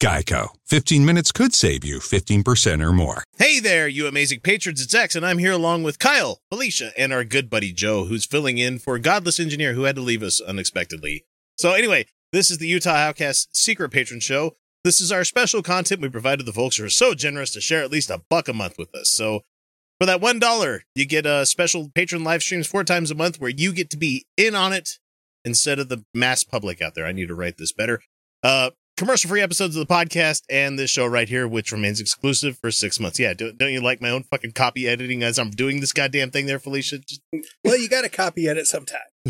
Geico. 15 minutes could save you 15% or more. Hey there, you amazing patrons. It's X, and I'm here along with Kyle, Felicia, and our good buddy Joe, who's filling in for Godless Engineer, who had to leave us unexpectedly. So, anyway, this is the Utah Outcast Secret Patron Show. This is our special content we provided the folks who are so generous to share at least a buck a month with us. So, for that one dollar, you get a special patron live streams four times a month where you get to be in on it instead of the mass public out there. I need to write this better. Uh, commercial free episodes of the podcast and this show right here, which remains exclusive for six months. Yeah, don't, don't you like my own fucking copy editing as I'm doing this goddamn thing there, Felicia? Just- Well, you got to copy edit sometime.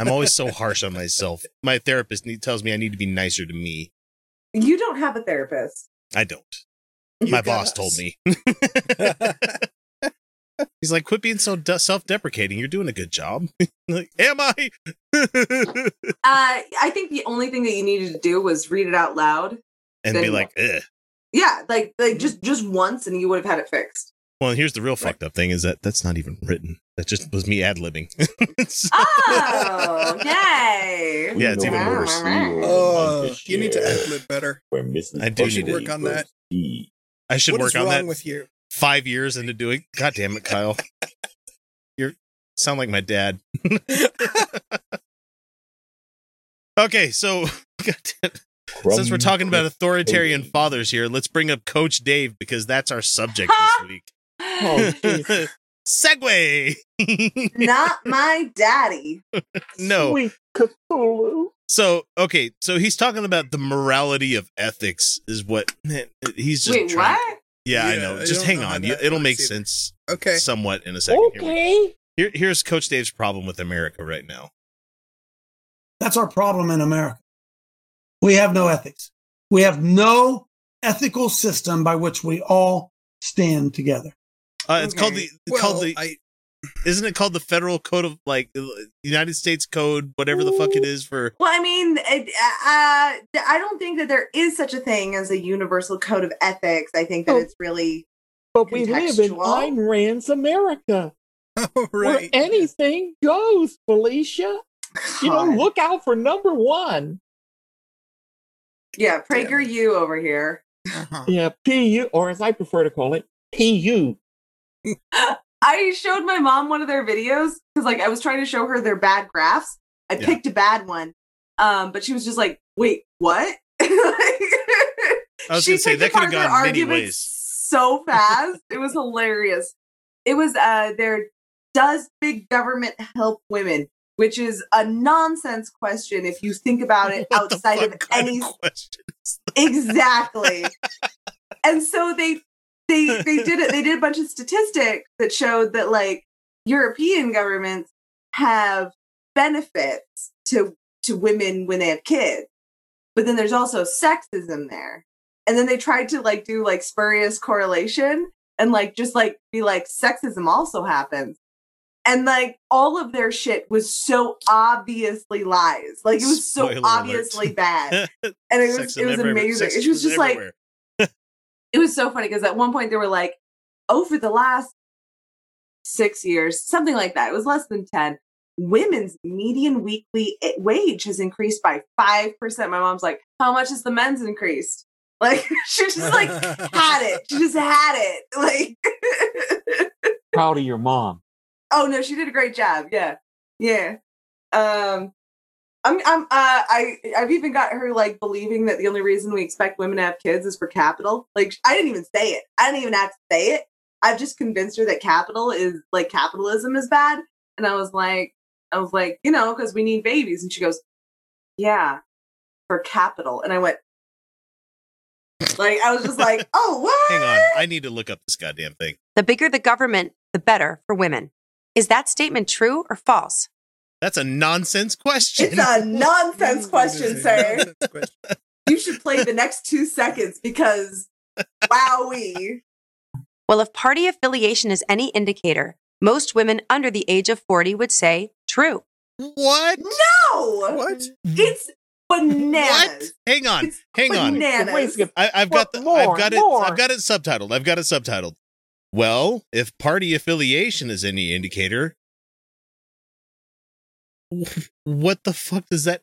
I'm always so harsh on myself. My therapist ne- tells me I need to be nicer to me. You don't have a therapist. I don't. You My boss us. told me. He's like, quit being so de- self-deprecating. You're doing a good job. like, am I? Uh, I think the only thing that you needed to do was read it out loud. and be like, Ugh. Yeah, like like just just once, and you would have had it fixed. Well, here's the real fucked up thing: is that that's not even written. That just was me ad libbing. Oh, yay! Yeah, it's even worse. Oh, you need to ad lib better. Where Mrs. I do need to- work on that. I should What work is on wrong that. with you? Five years into doing. God damn it, Kyle! You sound like my dad. okay, so since we're talking about authoritarian fathers here, let's bring up Coach Dave because that's our subject this week. Oh. Segue. Not my daddy. no. Sweet Cthulhu. So okay, so he's talking about the morality of ethics is what man, he's just Wait, trying- what? Yeah, I know. I Just hang know on. You, it'll make either. sense Okay. somewhat in a second. Okay. Here, here's Coach Dave's problem with America right now. That's our problem in America. We have no ethics. We have no ethical system by which we all stand together. Uh, it's called the Okay. it's called the I, isn't it called the Federal Code of like United States Code, whatever the fuck it is for Well, I mean, it, uh, I don't think that there is such a thing as a universal code of ethics. I think that Oh. it's really But we live in Contextual. Ayn Rand's America, oh, where anything goes, Felicia. You know, look out for number one. yeah, Prager you over here. Uh-huh. Yeah, PU, or as I prefer to call it, PU. I showed my mom one of their videos because, like, I was trying to show her their bad graphs. I Yeah. picked a bad one, um, but she was just like, "Wait, what?" I was she gonna say, that apart their gone many ways. So fast, it was hilarious. It was uh, their "Does big government help women?" Which is a nonsense question if you think about it What outside of any question exactly and so they they they did it they did a bunch of statistics that showed that like european governments have benefits to to women when they have kids but then there's also sexism there and then they tried to like do like spurious correlation and like just like be like sexism also happens and like all of their shit was so obviously lies like it was so Spoiler alert. obviously bad and it was Sexism it was everywhere. amazing. Sexism It was just like everywhere. It was so funny because at one point they were like, over the last six years, something like that. It was less than ten. Women's median weekly wage has increased by five percent. My mom's like, "How much has the men's increased?" Like she just like had it. She just had it. Like, Proud of your mom. oh no, she did a great job. Yeah, yeah. Um, I'm, I'm, uh, I, I've even got her like believing that the only reason we expect women to have kids is for capital. Like, I didn't even say it. I didn't even have to say it. I've just convinced her that capital is like capitalism is bad. And I was like, I was like, you know, because we need babies. And she goes, yeah, for capital. And I went, like, I was just like, oh, what? Hang on, I need to look up this goddamn thing. The bigger the government, the better for women. Is that statement true or false? That's a nonsense question. It's a nonsense question, sir. You should play the next two seconds because Wowie. Well, if party affiliation is any indicator, most women under the age of 40 would say true. What? No. What? It's bananas. What? Hang on. It's Hang on. bananas. Wait, skip. I, I've got the, More, I've got it. more. I've got it subtitled. I've got it subtitled. Well, if party affiliation is any indicator, what the fuck does that?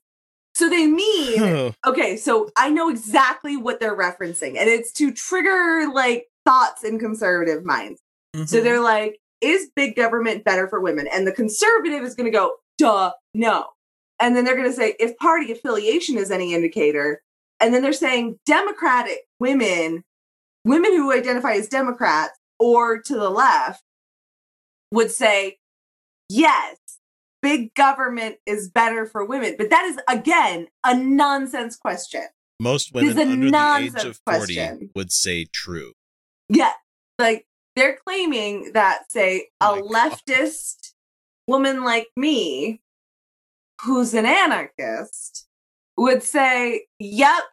So they mean okay, so I know exactly what they're referencing, and it's to trigger like thoughts in conservative minds. So mm-hmm. they're like, is big government better for women? And the conservative is going to go, duh, no. And then they're going to say, if party affiliation is any indicator, and then they're saying Democratic women, women who identify as Democrats or to the left, would say, yes, big government is better for women. But that is, again, a nonsense question. most women under the age of forty question. would say true. Yeah, like they're claiming that, say, a Oh my God. leftist woman like me, who's an anarchist, would say, "Yep,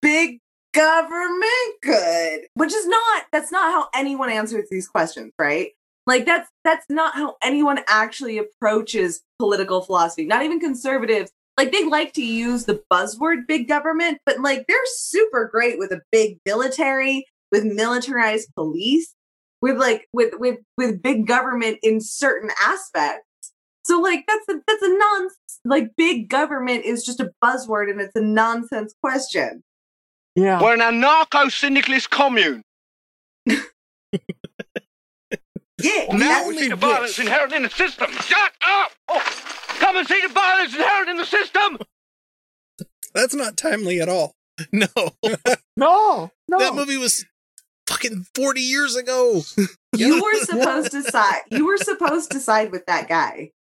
big government good," which is not. That's not how anyone answers these questions, right? Like that's that's not how anyone actually approaches political philosophy. Not even conservatives. Like they like to use the buzzword big government, but like they're super great with a big military, with militarized police, with like with with with big government in certain aspects. So like that's a that's a non like big government is just a buzzword and it's a nonsense question. Yeah. We're an anarcho syndicalist commune. Yeah, Now we see the wish. violence inherent in the system. Shut up! Oh, come and see the violence inherent in the system. That's not timely at all. No, No, no. that movie was fucking forty years ago. you were supposed to side. You were supposed to side with that guy.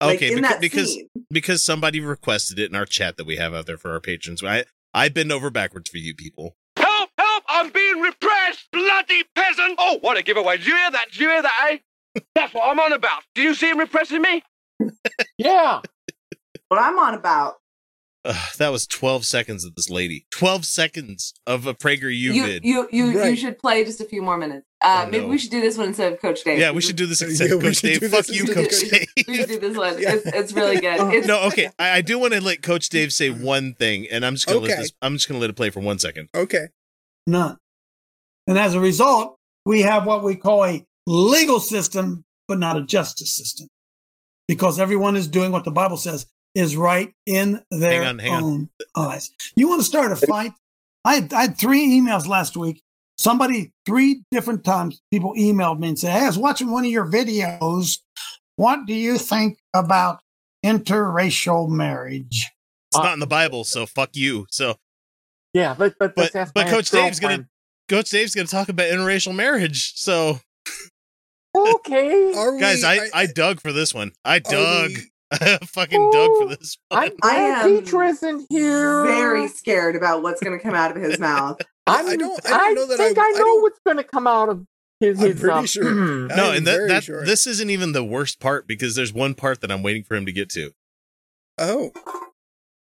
Like okay, in beca- that because scene. because somebody requested it in our chat that we have out there for our patrons. I I bend over backwards for you people. Help! Help! I'm being repressed, bloody peasant! Oh, what a giveaway! Did you hear that? Did you hear that, eh? That's what I'm on about. Do you see him repressing me? Yeah. What I'm on about. Ugh, that was twelve seconds of this lady. Twelve seconds of a PragerU You vid. you you, you Right. should play just a few more minutes. Uh, Oh, maybe no. we should do this one instead of Coach Dave. yeah, we should do this instead Yeah, of Coach Dave. Fuck you, Coach We Dave. we should do this one. Yeah. It's, it's really good. Oh. It's, No, okay. I, I do want to let Coach Dave say one thing, and I'm just gonna let Okay. this. I'm just gonna let it play for one second. Okay. None. And as a result, we have what we call a legal system, but not a justice system. Because everyone is doing what the Bible says is right in their Hang on, hang on. own eyes. You want to start a fight? I had, I had three emails last week. Somebody, three different times, people emailed me and said, Hey, I was watching one of your videos. What do you think about interracial marriage? It's Uh, not in the Bible, so fuck you. So Yeah, but but But- but Coach Dave's gonna- ex-girlfriend. Coach Dave's gonna talk about interracial marriage. So Okay. Are guys, we, I I dug for this one. I dug. we- I fucking dug for this one. I'm I glad am Petra isn't here. very scared about what's going to come out of his mouth. I'm, I don't- I don't know that think I- I, I know don't- what's going to come out of his. I'm his pretty um, sure. no, and that that sure. this isn't even the worst part because there's one part that I'm waiting for him to get to. Oh,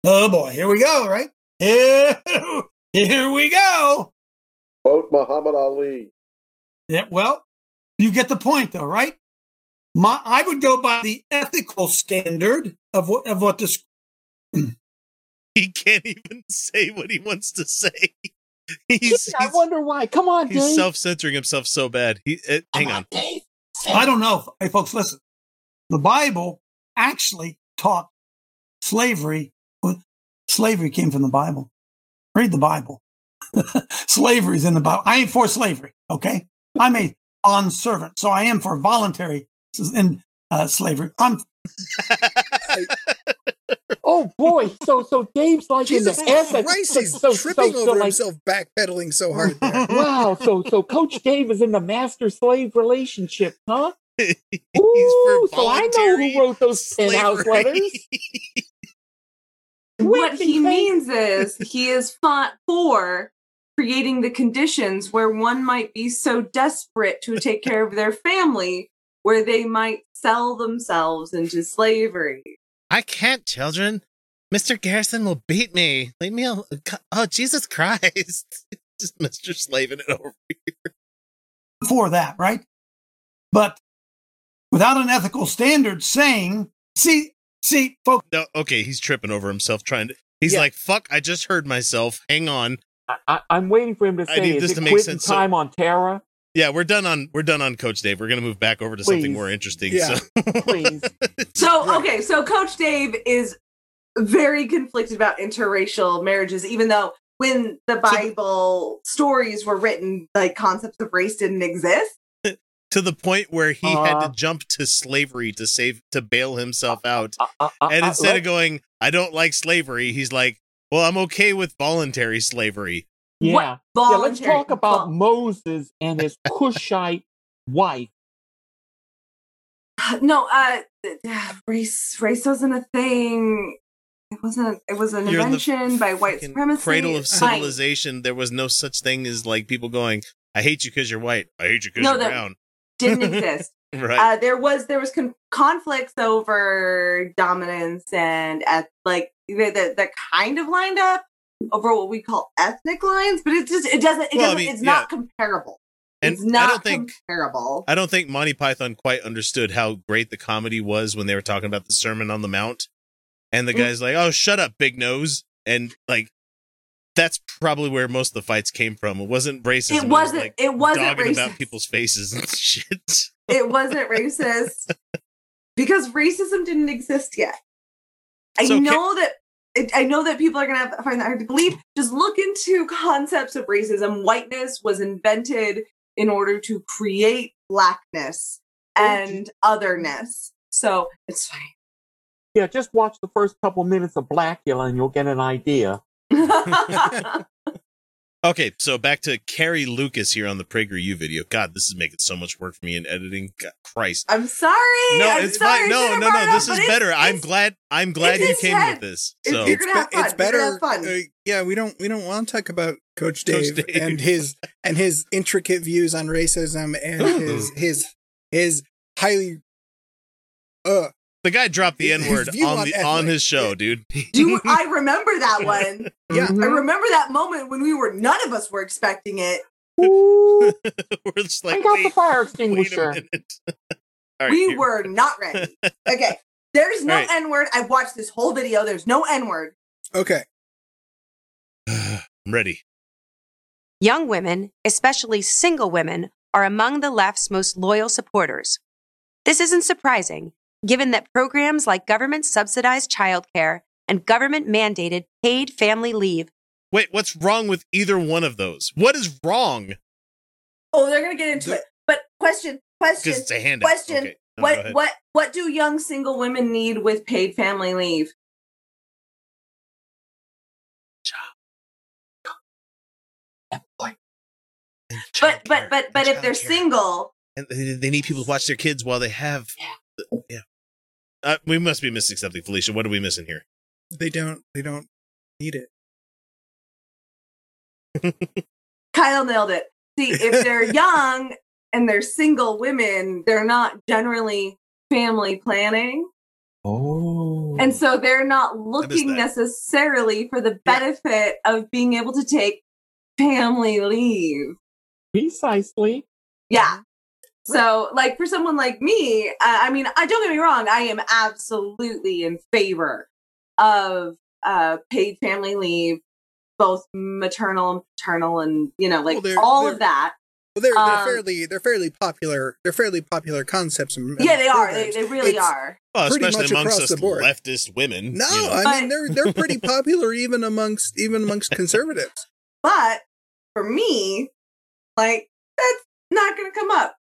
Oh boy, here we go, right? Here, here we go. Quote Muhammad Ali. Yeah, well, you get the point though, right? My, I would go by the ethical standard of what of what this. He can't even say what he wants to say. He's I he's, wonder why. Come on, he's Dave. self-censoring himself so bad. He uh, hang on. Dave. I don't know. Hey, folks, listen. The Bible actually taught slavery. Slavery came from the Bible. Read the Bible. Slavery's in the Bible. I ain't for slavery. Okay, I'm a bond servant, so I am for voluntary in uh, slavery. I'm Oh boy. So so Dave's like Jesus in the ethics. Christ! He's so, tripping so, over so, like, himself, backpedaling so hard. There. Wow. So so Coach Dave is in the master slave relationship, huh? He's Ooh, for so I know who wrote those penthouse slavery. letters. what he means is he is fought for creating the conditions where one might be so desperate to take care of their family where they might sell themselves into slavery. I can't, children. Mr. Garrison will beat me. Leave me alone. Uh, oh, Jesus Christ. Just Mr. Slaving it over. Here. For that, right? But without an ethical standard saying, see, see, folks, No, okay, he's tripping over himself trying to. He's Yeah. like, "Fuck! I just heard myself. Hang on." I, I, I'm waiting for him to say, I say, need "Is this it to make quitting sense, so- time on Terra?" Yeah, we're done on we're done on Coach Dave. We're gonna move back over to something more interesting. Yeah. So Please. So okay, so Coach Dave is very conflicted about interracial marriages, even though when the Bible stories were written, like concepts of race didn't exist. to the point where he had to Uh. jump to slavery to save to bail himself out. Uh, uh, uh, And uh, instead of going, I don't like slavery, he's like, Well, I'm okay with voluntary slavery. yeah, What yeah, let's talk about vol- Moses and his Cushite wife. No, uh, race race wasn't a thing. It wasn't. It was an You're invention by white fucking supremacy. Cradle of Fine. civilization. There was no such thing as like people going, I hate you because you're white. I hate you because No, you're brown. Didn't exist. Right. Uh, there was there was con- conflicts over dominance and at like that that kind of lined up over what we call ethnic lines, but it just it doesn't it Well, doesn't mean, it's yeah. not comparable. and it's not I don't think comparable. I don't think Monty Python quite understood how great the comedy was when they were talking about the Sermon on the Mount. And the Mm. guy's like, "Oh, shut up, big nose!" And like, that's probably where most of the fights came from. It wasn't racism. It was, wasn't- like, it wasn't dogging about people's faces and shit. it wasn't racist because racism didn't exist yet. I So know that it, I know that people are gonna have, find that hard to believe. Just look into concepts of racism. Whiteness was invented in order to create blackness and otherness. So it's fine. Yeah, just watch the first couple minutes of Blacula and you'll get an idea. Okay, so back to Carrie Lukas here on the PragerU video. God, this is making so much work for me in editing. God, Christ. I'm sorry. No, I'm it's sorry. fine. No, no, no. This but is better. I'm glad. I'm glad you came head. with this. It's- So you're have be- fun. it's You're better. have fun. uh, yeah, we don't we don't want to talk about Coach Coach Dave, Dave. and his and his intricate views on racism and his his his highly uh the guy dropped the N word on on the on his show, dude. Do I remember that one? Yeah. I remember that moment when we were none of us were expecting it. Ooh, We're just like, I got the fire extinguisher. minute. All right, we here- were not ready. Okay. There's no All right. N word. I've watched this whole video. There's no N word. okay. I'm ready. Young women, especially single women, are among the left's most loyal supporters. This isn't surprising, given that programs like government subsidized childcare and government mandated paid family leave Wait, what's wrong with either one of those? What is wrong? Oh, they're gonna get into The- it. But question, question, Because it's a handout. question. Okay. No, what what what do young single women need with paid family leave? But but but but if they're Childcare. single, and they they need people to watch their kids while they have. the- Yeah. Uh, we must be missing something, Felicia. What are we missing here? They don't they don't need it. Kyle nailed it. See, if they're young and they're single women, they're not generally family planning. Oh. And so they're not looking necessarily for the benefit of being able to take family leave. Precisely. Yeah. So, like for someone like me, I, I mean, I don't get me wrong, I am absolutely in favor of uh, paid family leave, both maternal and paternal, and you know, like Well, all of that. Well, they're Um, they're fairly they're fairly popular. They're fairly popular concepts. And, and Yeah, they are. They, they really It's- are. Well, especially amongst us the board. leftist women. No, you know. I But- mean they're they're pretty popular even amongst even amongst conservatives. But for me, like that's not going to come up.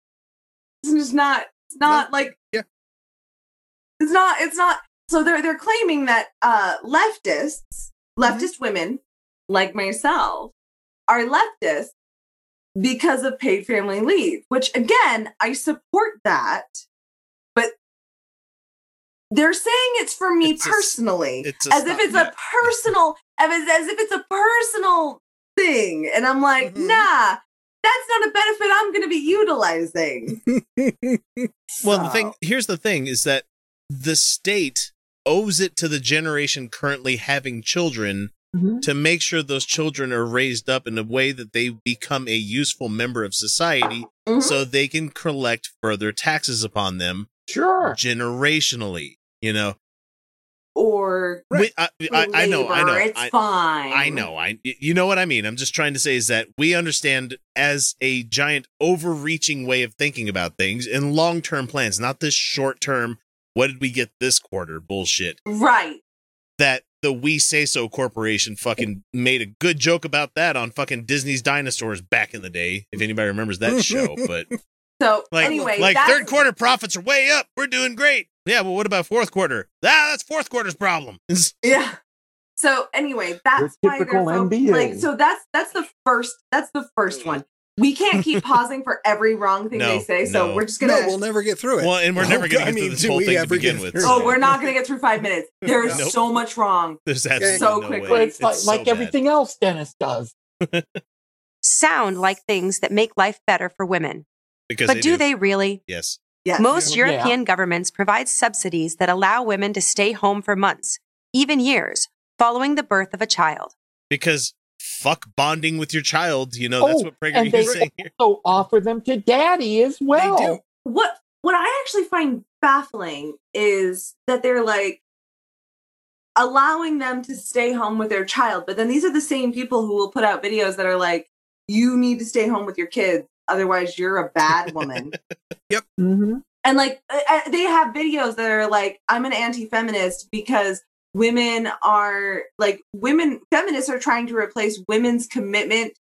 It's just not. It's not like. yeah. It's not. It's not. So they're they're claiming that uh leftists, leftist women like myself, are leftists because of paid family leave. Which again, I support that, but they're saying it's for me It's a personally, it's a as if it's a personal, as, as if it's a personal thing. And I'm like, Mhm. nah, that's not a benefit I'm going to be utilizing. Well, the thing here's the thing is that the state owes it to the generation currently having children Mhm. to make sure those children are raised up in a way that they become a useful member of society Mhm. so they can collect further taxes upon them Sure. generationally. You know, or we, I, I, I know, I know, It's I, fine. I know, I you know what I mean. I'm just trying to say is that we understand as a giant overreaching way of thinking about things in long term plans, not this short term. What did we get this quarter? Bullshit. Right. That the We Say So Corporation fucking made a good joke about that on fucking Disney's Dinosaurs back in the day. If anybody remembers that show, but So like, anyway, like third quarter profits are way up. We're doing great. Yeah, well, what about fourth quarter? Ah, that's fourth quarter's problem. Yeah. So anyway, that's Your why they're typical fo- MBA. like so that's that's the first that's the first one. We can't keep pausing for every wrong thing No, they say, so no. we're just gonna No, we'll never get through it. Well, and we're never gonna I get through mean, this whole thing to ever begin with, Oh, we're not gonna get through five minutes. There is Nope. so much wrong. There's absolutely So no quickly. way. But it's like, so like bad. everything else Dennis does. Sound like things that make life better for women. Because but they do, do. they really? Yes. Yes. Most Yeah. European governments provide subsidies that allow women to stay home for months, even years, following the birth of a child. Because fuck bonding with your child. You know, that's Oh, what Prager and they is saying here. also offer them to daddy as well. do. what what I actually find baffling is that they're like allowing them to stay home with their child, but then these are the same people who will put out videos that are like, "You need to stay home with your kids, otherwise you're a bad woman." Mhm. and like uh, uh, they have videos that are like, "I'm an anti-feminist because." Women are like women, feminists are trying to replace women's commitment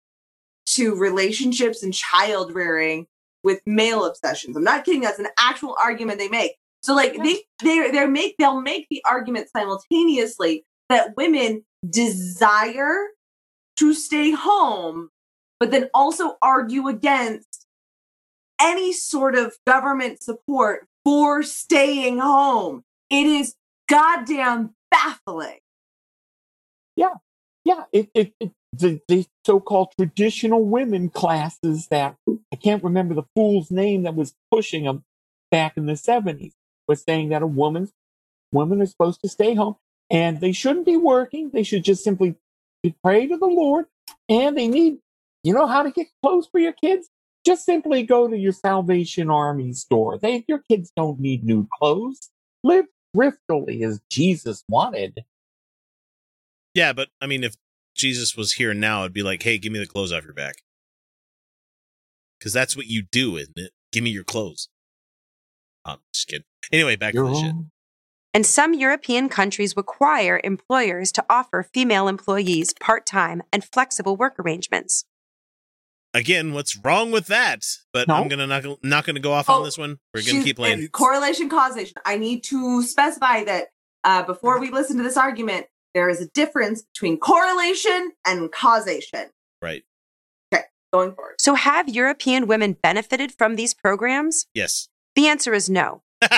to relationships and child rearing with male obsessions. I'm not kidding. That's an actual argument they make. So like they they they make they'll make the argument simultaneously that women desire to stay home, but then also argue against any sort of government support for staying home. It is goddamn baffling. Yeah, it, it, it the, the so-called traditional women classes that I can't remember the fool's name that was pushing them back in the seventies was saying that a woman's women are supposed to stay home and they shouldn't be working. They should just simply pray to the Lord and they need, you know, how to get clothes for your kids. Just simply go to your Salvation Army store. They, your kids don't need new clothes. Live thriftily as Jesus wanted. Yeah, but I mean, if Jesus was here now, it'd be like, hey, give me the clothes off your back. Because that's what you do, isn't it? Give me your clothes. I'm just kidding. Anyway, back to You're the shit. And some European countries require employers to offer female employees part time and flexible work arrangements. Again, what's wrong with that? But No. I'm gonna not not gonna go off on Oh, this one. We're gonna keep playing. correlation causation. I need to specify that uh, before we listen to this argument, there is a difference between correlation and causation. Right. Okay, going forward, So, have European women benefited from these programs? Yes. The answer is no.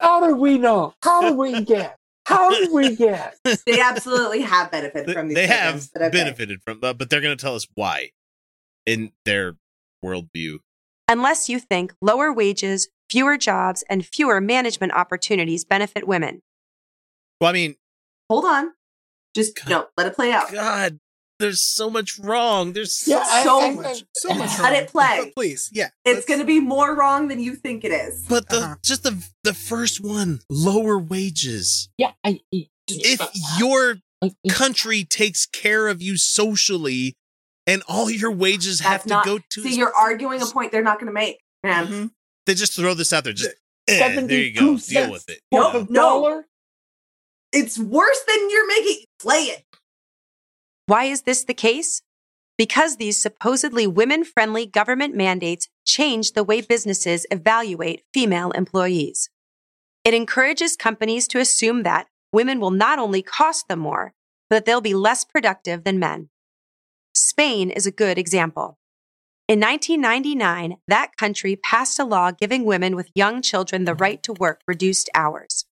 How do we know? How do we get? How do we get? they absolutely have benefited from these. they have that benefited from, but but they're gonna tell us why in their worldview. Unless you think lower wages, fewer jobs, and fewer management opportunities benefit women. Well, I mean, Hold on, just no, let it play out. God, there's so much wrong. There's Yeah, I- so I- much. so much. Let wrong. it play. But please, yeah. It's going to be more wrong than you think it is. But the Uh-huh. just the the first one, lower wages. Yeah, I, I- If your I- country takes care of you socially, and all your wages have That's to not. go to, see, you're arguing a point they're not going to make, man. Mhm. they just throw this out there. Just eh, there you 72 go. Deal cents with it. for Nope. No. dollar? It's worse than you're making. Play it. Why is this the case? Because these supposedly women friendly government mandates change the way businesses evaluate female employees. It encourages companies to assume that women will not only cost them more, but that they'll be less productive than men. Spain is a good example. In 1999, that country passed a law giving women with young children the right to work reduced hours.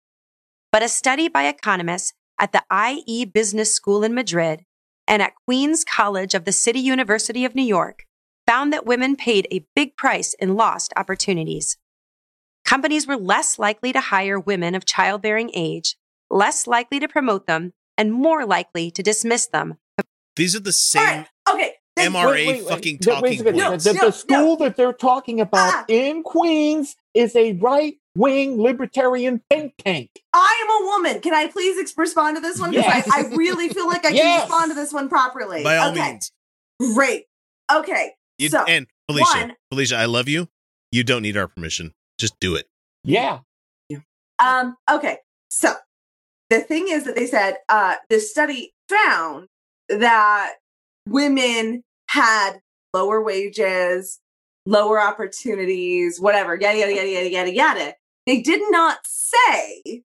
But a study by economists at the IE Business School in Madrid and at Queens College of the City University of New York found that women paid a big price in lost opportunities. Companies were less likely to hire women of childbearing age, less likely to promote them, and more likely to dismiss them. These are the same right. Okay. then- MRA Wait, wait, wait. fucking The- wait a talking second. points. The, the No, school that they're talking about Ah. in Queens is a right wing libertarian think tank. I am a woman. Can I please ex- respond to this one? Because Yes. I, I really feel like I can respond to this one properly. By all okay. means. Great. Okay. You, so, and Felicia, one- Felicia, I love you. You don't need our permission. Just do it. Yeah. Um, okay. So the thing is that they said uh this study found that women had lower wages, lower opportunities, whatever, yada yada yada yada yada yada. They did not say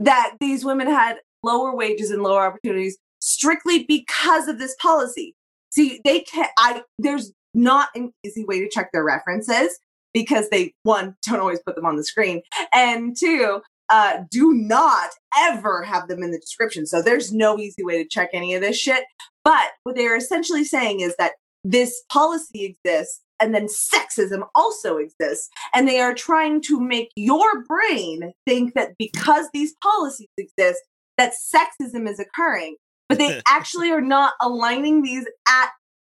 that these women had lower wages and lower opportunities strictly because of this policy. See, they can't, I there's not an easy way to check their references because they one don't always put them on the screen and two uh, do not ever have them in the description. So there's no easy way to check any of this shit. But what they're essentially saying is that this policy exists and then sexism also exists. And they are trying to make your brain think that because these policies exist, that sexism is occurring. But they actually are not aligning these at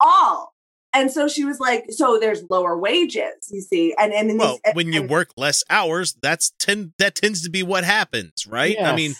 all. And so she was like, so there's lower wages, you see, and and in Well, these, and- when you and- work less hours, that's ten. That tends to be what happens, right? I mean,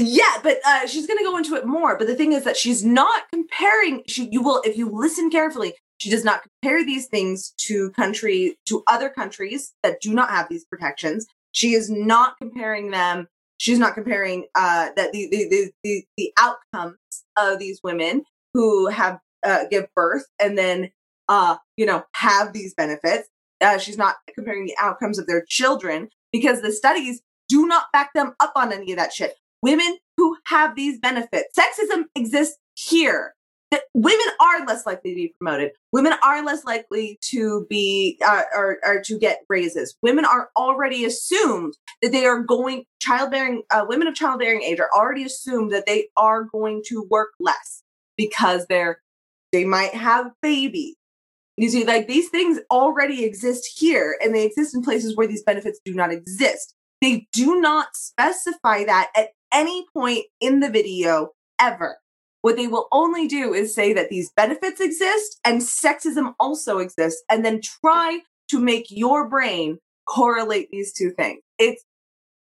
Yeah, but uh, she's going to go into it more. But the thing is that she's not comparing. She, you will, if you listen carefully, she does not compare these things to country to other countries that do not have these protections. She is not comparing them. She's not comparing uh, that the the, the the outcomes of these women who have uh, give birth and then uh, you know have these benefits. Uh, she's not comparing the outcomes of their children because the studies do not back them up on any of that shit women who have these benefits. Sexism exists here. That women are less likely to be promoted. Women are less likely to be uh, or, or to get raises. Women are already assumed that they are going childbearing. Uh, women of childbearing age are already assumed that they are going to work less because they're they might have babies. You see, like these things already exist here, and they exist in places where these benefits do not exist. They do not specify that at any point in the video ever. What they will only do is say that these benefits exist and sexism also exists, and then try to make your brain correlate these two things. It's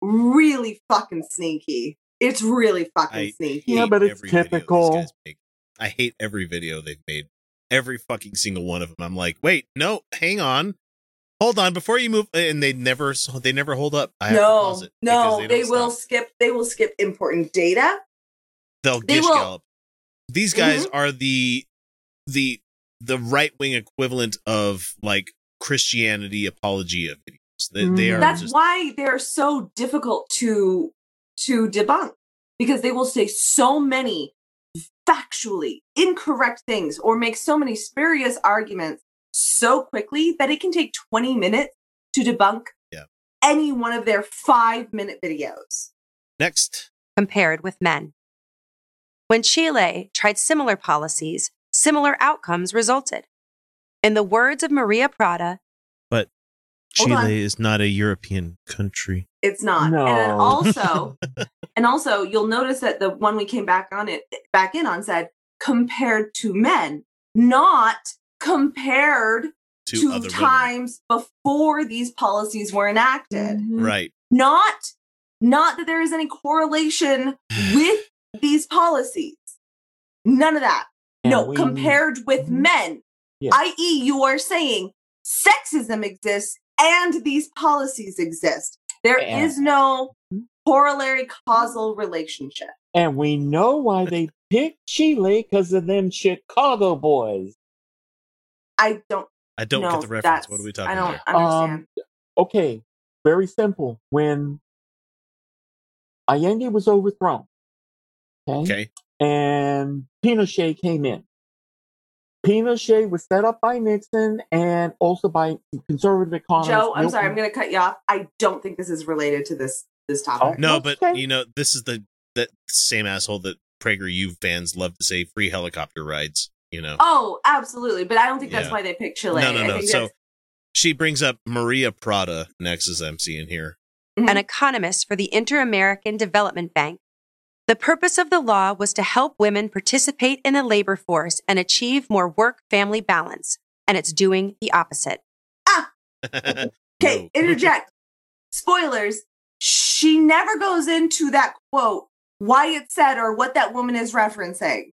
really fucking sneaky. It's really fucking I sneaky. Yeah, but it's every video these typical. I hate every video they've made. Every fucking single one of them. I'm like, wait, no, hang on, hold on, before you move. And they never, they never hold up. I have to no, pause it no, don't they, will skip. They will skip important data. They'll they gish will- gallop. These guys Mhm. are the the the right wing equivalent of like Christianity apologia videos. They, they are That's just why they're so difficult to to debunk because they will say so many factually incorrect things or make so many spurious arguments so quickly that it can take 20 minutes to debunk Yeah. any one of their 5 minute videos. next. compared with men. When Chile tried similar policies, similar outcomes resulted. In the words of Maria Prada, But Chile is not a European country. It's not. No. And also and also you'll notice that the one we came back on it back in on said compared to men, not compared To, to other times before these policies were enacted. women. Right. Not not that there is any correlation with these policies. None of that. And no, we- compared with mm-hmm. men. Yeah. I.e., you are saying sexism exists and these policies exist. There is And- no mm-hmm. corollary causal relationship. And we know why they picked Chile because of them Chicago boys. I don't I don't know get the reference. What are we talking I don't about? understand. Um, okay, very simple. When Allende was overthrown, okay, Okay. and Pinochet came in. Pinochet was set up by Nixon and also by conservative economists. Joe, I'm sorry, I'm going to cut you off. I don't think this is related to this this topic. No, That's but okay. you know, this is the that same asshole that PragerU fans love to say free helicopter rides. You know. Oh, absolutely. But I don't think that's Yeah. why they picked Chile. no, no, I no. So that's- she brings up Maria Prada next as I'm seeing here. an economist for the Inter American Development Bank, The purpose of the law was to help women participate in the labor force and achieve more work family balance, and it's doing the opposite. Ah! Okay, No. interject. Spoilers. She never goes into that quote, why it said or what that woman is referencing.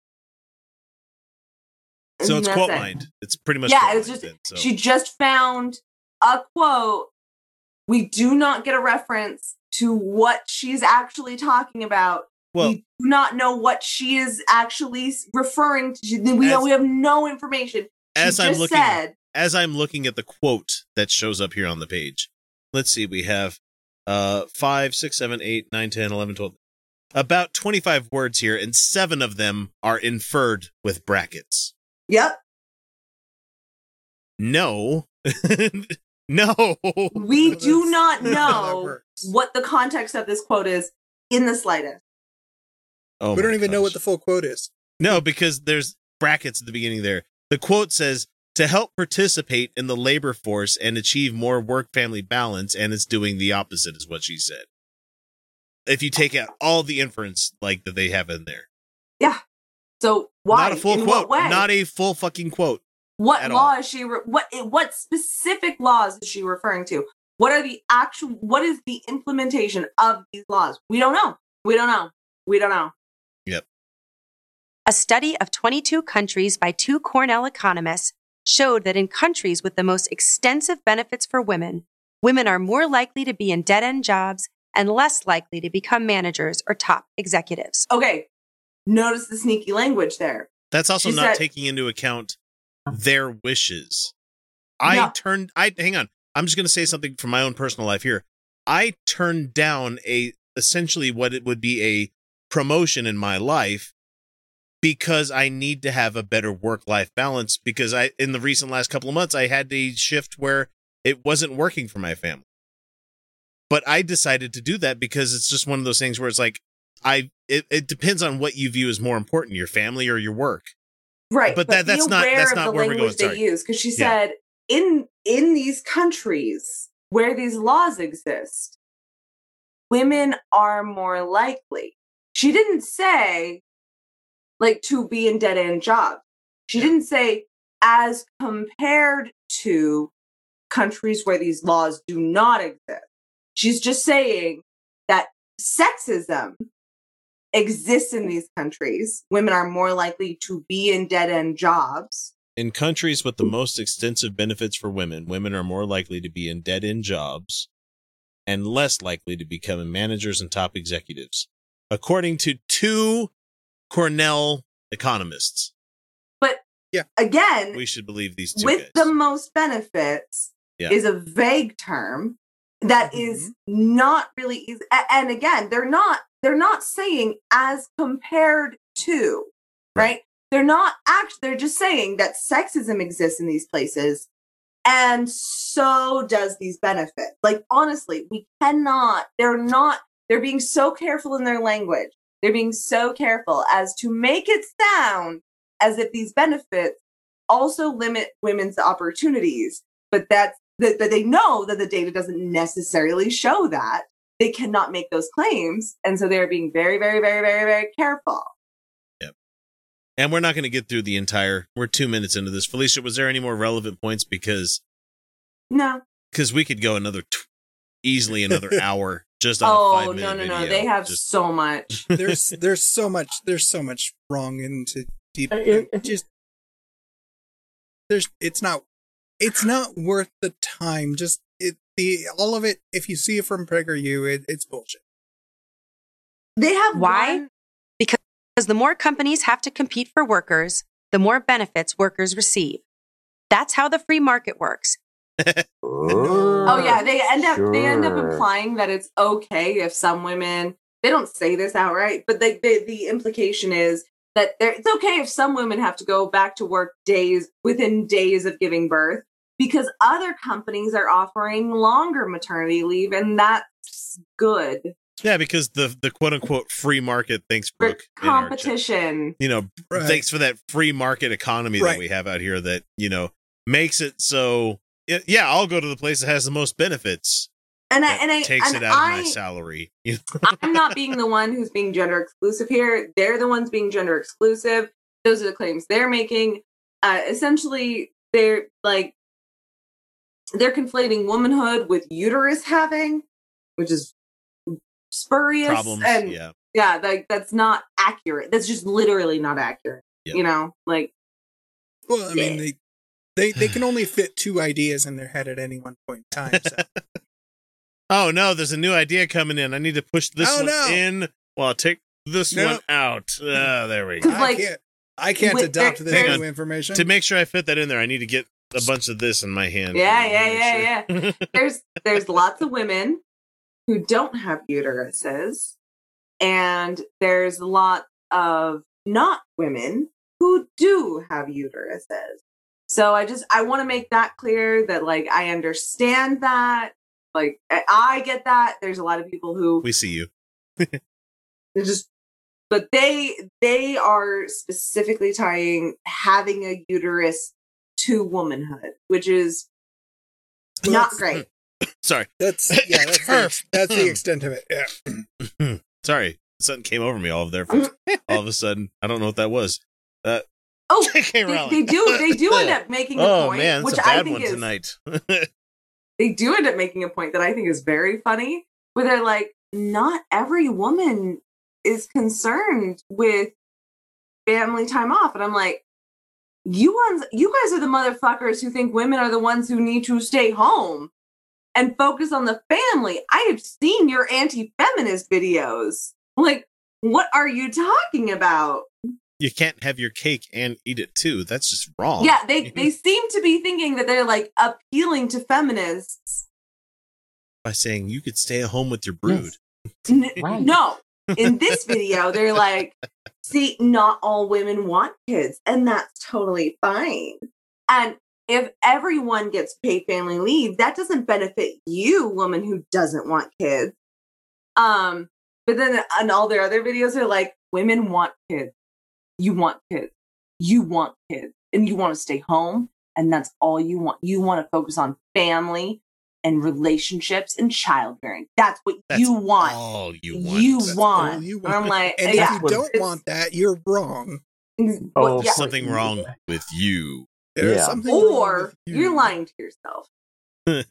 So it's quote it. It's pretty much Yeah, it's just so. she just found a quote. We do not get a reference to what she's actually talking about. well, we do not know what she is actually referring to. We, As- we have no information. She as I'm looking said, as I'm looking at the quote that shows up here on the page, let's see, we have uh 5, 6, 7, 8, 9, 10, 11, 12, about 25 words here, and seven of them are inferred with brackets. "Yep, No. no. we do not know what the context of this quote is in the slightest." Oh we don't my even know what the full quote is. No, because there's brackets at the beginning there. The quote says to help participate in the labor force and achieve more work family balance, and it's doing the opposite, is what she said. If you take out all the inference like that they have in there. So why? Not a full in quote. What way? Not a full fucking quote. what law all. is she? Re- what what specific laws is she referring to? What are the actual? What is the implementation of these laws? We don't know. We don't know. We don't know. Yep. A study of 22 countries by two Cornell economists showed that in countries with the most extensive benefits for women, women are more likely to be in dead end jobs and less likely to become managers or top executives. Okay. Notice the sneaky language there. That's also She not said- taking into account their wishes. I No. turned I hang on. I'm just gonna say something from my own personal life here. I turned down a essentially what it would be a promotion in my life because I need to have a better work life balance because I in the recent last couple of months I had a shift where it wasn't working for my family. But I decided to do that because it's just one of those things where it's like I it, it depends on what you view as more important, your family or your work. Right. But that- be that's not- that's not where we're going, they sorry. use because she Yeah. said in in these countries where these laws exist, women are more likely. She didn't say like to be in dead end jobs. She didn't say as compared to countries where these laws do not exist. She's just saying that sexism exists in these countries. Women are more likely to be in dead end jobs. In countries with the most extensive benefits for women, women are more likely to be in dead end jobs and less likely to become managers and top executives, according to two Cornell economists. But Yeah. again, We should believe these two with guys. the most benefits Yeah. is a vague term that is mm-hmm. not really easy. And again, they're not they're not saying as compared to, right? They're not actually they're just saying that sexism exists in these places and so does these benefits. Like honestly, we cannot they're not they're being so careful in their language. They're being so careful as to make it sound as if these benefits also limit women's opportunities, but that's that, that they know that the data doesn't necessarily show that. They cannot make those claims, and so they're being very, very, very, very, very careful. Yep. And we're not going to get through the entire. We're two minutes into this. Felicia, was there any more relevant points? Because No, because we could go another t- easily another hour just on a oh five no, minute no, no, video. they have Just- so much. There's there's so much there's so much wrong into deep Uh, it- it- just there's it's not it's not worth the time. Just it the all of it. If you see it from PragerU, it, it's bullshit. They have Why? one- Because the more companies have to compete for workers, the more benefits workers receive. That's how the free market works. Oh yeah, they end up they end up implying that it's okay if some women they don't say this outright, but they, they the implication is that there it's okay if some women have to go back to work days within days of giving birth because other companies are offering longer maternity leave and that's good yeah, because the the quote unquote free market. Thanks, for Brooke. in competition. you know, Right. thanks for that free market economy that we have out here that, you know, makes it so y- yeah, I'll go to the place that has the most benefits. And I and I takes and it out I, of my salary. You know? I'm not being the one who's being gender exclusive here. They're the ones being gender exclusive. Those are the claims they're making. Uh, essentially, they're like they're conflating womanhood with uterus having, which is spurious Problems. and yeah. yeah, like that's not accurate. That's just literally not accurate. Yeah. You know, like Well, I mean, they, they they can only fit two ideas in their head at any one point in time. So. Oh no, there's a new idea coming in. I need to push this Oh, one no. in. Well, take this No. one out. Ah, there we go. Because, I can't, I can't adopt there- this new information. To make sure I fit that in there, I need to get a bunch of this in my hand. yeah, yeah, yeah, sure. yeah. there's there's lots of women who don't have uteruses and there's lots of not women who do have uteruses so i just i want to make that clear that like i understand that like i get that there's a lot of people who we see you. they're just but they they are specifically tying having a uterus to womanhood which is Well, not great Sorry. That's yeah, that's the, that's the extent of it. Yeah. Sorry. Something came over me all of there. For, all of a sudden. I don't know what that was. Uh, Oh, they, they do. They do end up making a oh point, man, which it's a I bad think one is tonight. they do end up making a point that I think is very funny, where they're like, not every woman is concerned with family time off, and I'm like, you ones, you guys are the motherfuckers who think women are the ones who need to stay home and focus on the family. I have seen your anti-feminist videos. Like, what are you talking about? you can't have your cake and eat it too. That's just wrong. Yeah, they they seem to be thinking that they're like appealing to feminists. by saying you could stay at home with your brood. N- Right. No, in this video, they're like, see, not all women want kids, and that's totally fine. And if everyone gets paid family leave, that doesn't benefit you, woman who doesn't want kids. Um, but then on all their other videos, they're like, women want kids. You want kids. You want kids. And you want to stay home. And that's all you want. You want to focus on family and relationships and childbearing. That's what That's you want. all you want. You want. all you And I'm like, And yeah. if you don't want that, you're wrong. Mm, well, Oh, yeah. Something wrong with you. There's Yeah. something wrong Or with you. you're lying to yourself.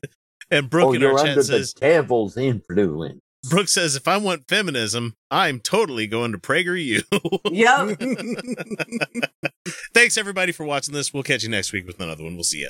And Brooke oh, in our chat says the devil's influence. Brooke says if I want feminism, I'm totally going to PragerU. Yep. Thanks everybody for watching this. We'll catch you next week with another one. We'll see you.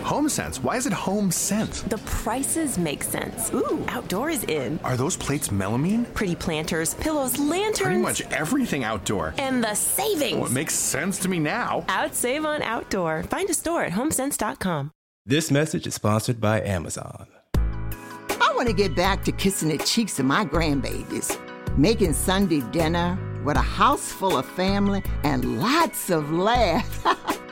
HomeSense. Why is it HomeSense? The prices make sense. Ooh, outdoor is in. Are those plates melamine? Pretty planters, pillows, lanterns. Pretty much everything outdoor. And the savings. Well, it makes sense to me now. Out save on outdoor. Find a store at homesense.com. This message is sponsored by Amazon. I want to get back to kissing the cheeks of my grandbabies, making Sunday dinner with a house full of family and lots of laughs.